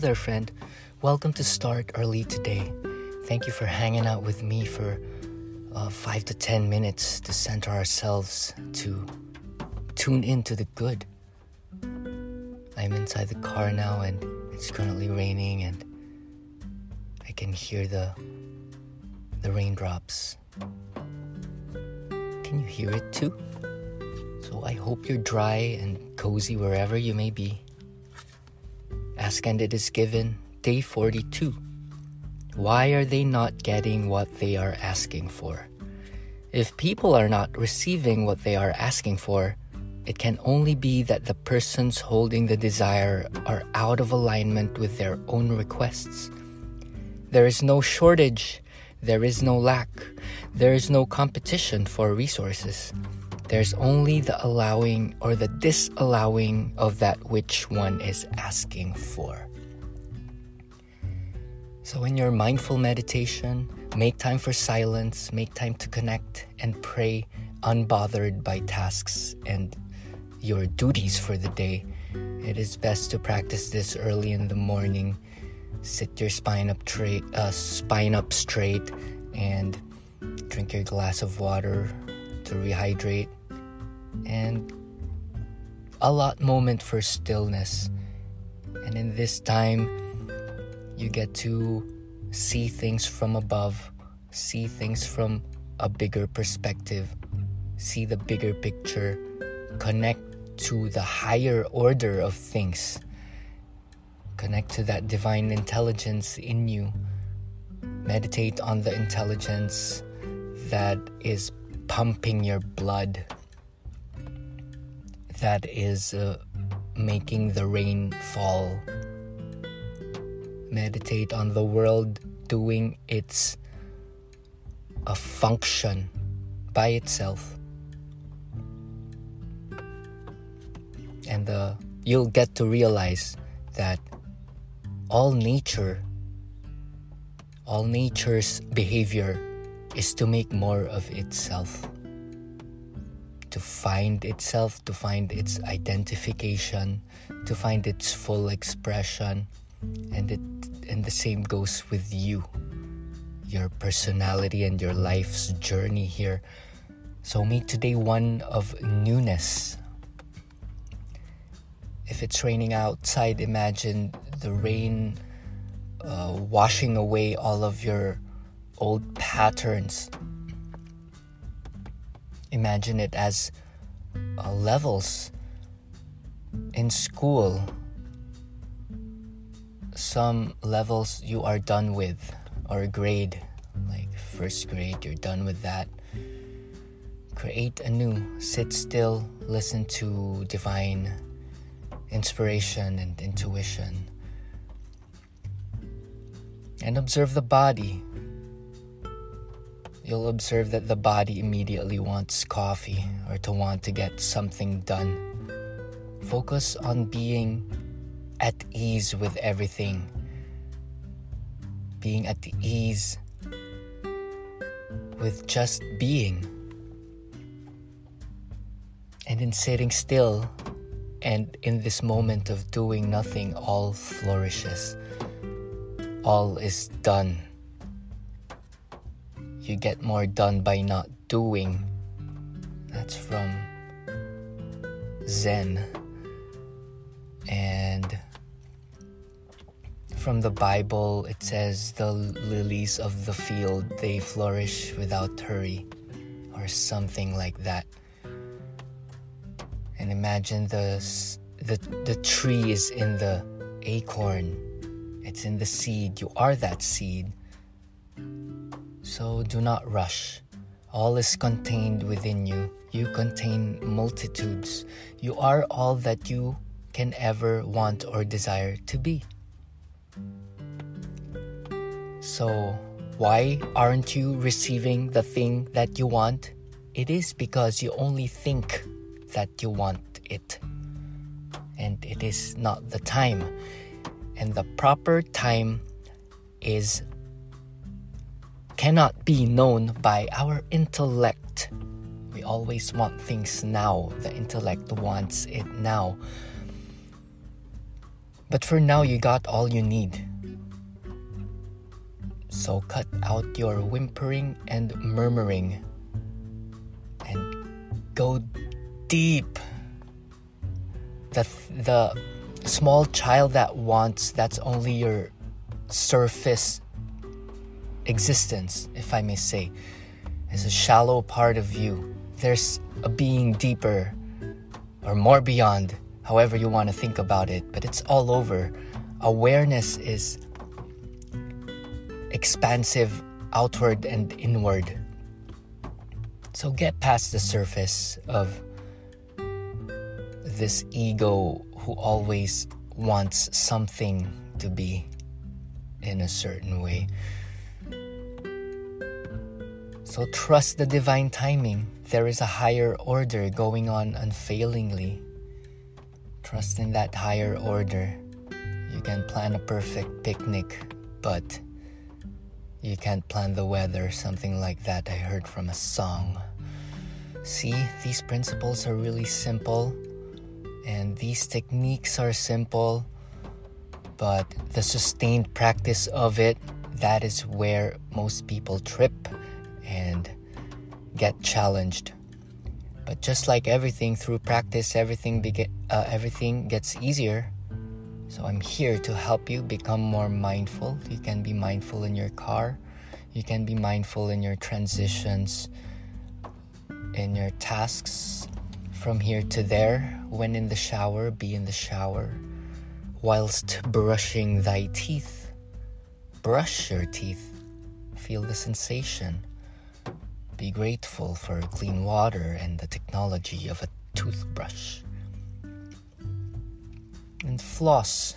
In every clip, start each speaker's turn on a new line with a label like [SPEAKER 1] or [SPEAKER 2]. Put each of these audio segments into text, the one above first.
[SPEAKER 1] there, friend. Welcome to Start Early Today. Thank you for hanging out with me for uh, five to ten minutes to center ourselves, to tune into the good. I'm inside the car now and it's currently raining and I can hear the the raindrops. Can you hear it too? So I hope you're dry and cozy wherever you may be. Ask and it is given, day 42. Why are they not getting what they are asking for? If people are not receiving what they are asking for, it can only be that the persons holding the desire are out of alignment with their own requests. There is no shortage, there is no lack, there is no competition for resources. There's only the allowing or the disallowing of that which one is asking for. So, in your mindful meditation, make time for silence, make time to connect and pray unbothered by tasks and your duties for the day. It is best to practice this early in the morning. Sit your spine up, tra- uh, spine up straight and drink your glass of water to rehydrate and a lot moment for stillness. And in this time, you get to see things from above, see things from a bigger perspective, see the bigger picture, connect to the higher order of things, connect to that divine intelligence in you. Meditate on the intelligence that is pumping your blood that is uh, making the rain fall. Meditate on the world doing its a function by itself. And uh, you'll get to realize that all nature, all nature's behavior is to make more of itself to find itself, to find its identification, to find its full expression. And it and the same goes with you. Your personality and your life's journey here. So make today one of newness. If it's raining outside, imagine the rain uh, washing away all of your old patterns imagine it as uh, levels in school. Some levels you are done with or grade like first grade you're done with that. Create a new sit still listen to divine inspiration and intuition. And observe the body you'll observe that the body immediately wants coffee or to want to get something done. Focus on being at ease with everything. Being at ease with just being. And in sitting still and in this moment of doing nothing, all flourishes. All is done you get more done by not doing. That's from Zen. And from the Bible, it says, The lilies of the field, they flourish without hurry, or something like that. And imagine the, the, the tree is in the acorn, it's in the seed. You are that seed. So do not rush. All is contained within you. You contain multitudes. You are all that you can ever want or desire to be. So, why aren't you receiving the thing that you want? It is because you only think that you want it. And it is not the time. And the proper time is cannot be known by our intellect. We always want things now. The intellect wants it now. But for now, you got all you need. So cut out your whimpering and murmuring and go deep. The, the small child that wants, that's only your surface existence, if I may say, is a shallow part of you. There's a being deeper or more beyond, however you want to think about it, but it's all over. Awareness is expansive, outward, and inward. So get past the surface of this ego who always wants something to be in a certain way. So trust the divine timing. There is a higher order going on unfailingly. Trust in that higher order. You can plan a perfect picnic, but you can't plan the weather, something like that I heard from a song. See, these principles are really simple, and these techniques are simple, but the sustained practice of it, that is where most people trip and get challenged. But just like everything, through practice, everything uh, everything gets easier. So I'm here to help you become more mindful. You can be mindful in your car. You can be mindful in your transitions, in your tasks from here to there. When in the shower, be in the shower. Whilst brushing thy teeth, brush your teeth. Feel the sensation. Be grateful for clean water and the technology of a toothbrush. And floss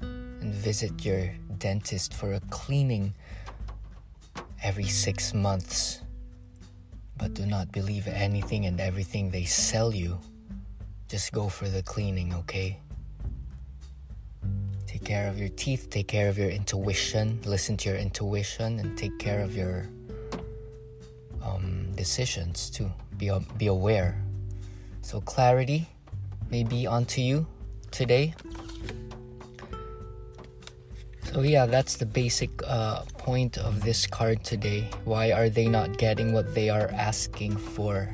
[SPEAKER 1] and visit your dentist for a cleaning every six months. But do not believe anything and everything they sell you. Just go for the cleaning, okay? Take care of your teeth, take care of your intuition, listen to your intuition, and take care of your decisions too. Be, be aware. So, clarity may be onto you today. So, yeah, that's the basic uh, point of this card today. Why are they not getting what they are asking for?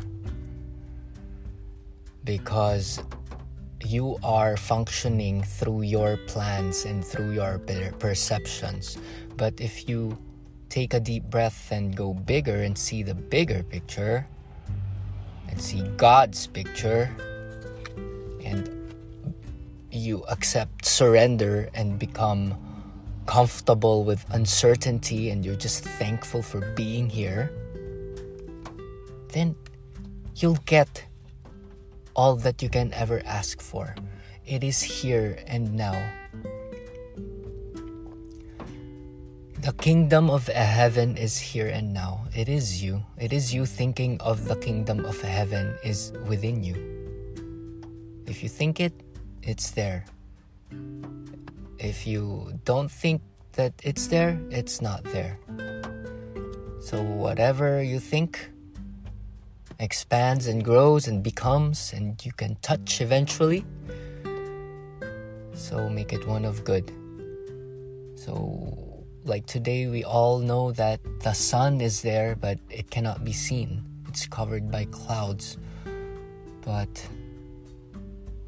[SPEAKER 1] Because you are functioning through your plans and through your perceptions. But if you take a deep breath and go bigger and see the bigger picture and see God's picture and you accept surrender and become comfortable with uncertainty and you're just thankful for being here, then you'll get all that you can ever ask for. It is here and now. The kingdom of heaven is here and now. It is you. It is you thinking of the kingdom of heaven is within you. If you think it, it's there. If you don't think that it's there, it's not there. So, whatever you think expands and grows and becomes, and you can touch eventually. So, make it one of good. So, like today we all know that the sun is there but it cannot be seen. It's covered by clouds. But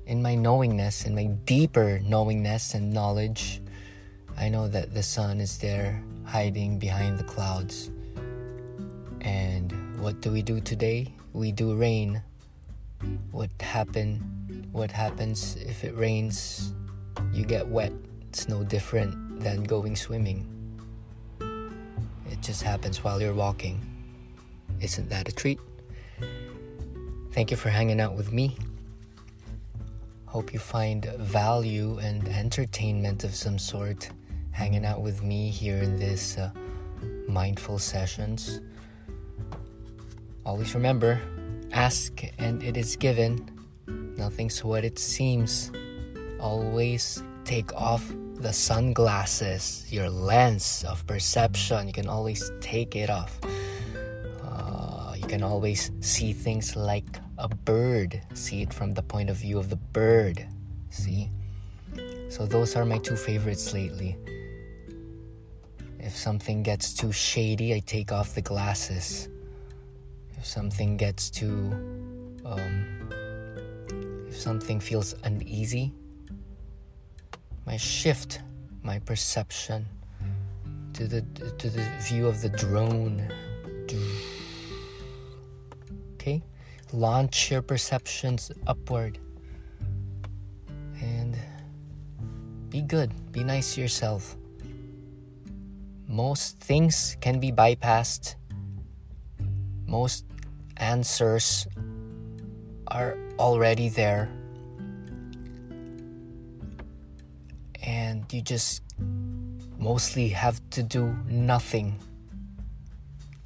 [SPEAKER 1] in my knowingness in my deeper knowingness and knowledge i know that the sun is there hiding behind the clouds. And what do we do today? We do rain. What happen what happens if it rains? You get wet. It's no different than going swimming it just happens while you're walking. Isn't that a treat? Thank you for hanging out with me. Hope you find value and entertainment of some sort hanging out with me here in this uh, mindful sessions. Always remember ask and it is given. Nothing's what it seems. Always take off the sunglasses, your lens of perception, you can always take it off. Uh, you can always see things like a bird, see it from the point of view of the bird. See? So, those are my two favorites lately. If something gets too shady, I take off the glasses. If something gets too. Um, if something feels uneasy, I shift my perception to the to the view of the drone. Okay? Launch your perceptions upward. And be good. Be nice to yourself. Most things can be bypassed. Most answers are already there. You just mostly have to do nothing.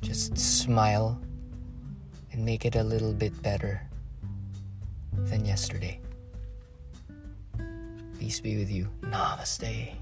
[SPEAKER 1] Just smile and make it a little bit better than yesterday. Peace be with you. Namaste.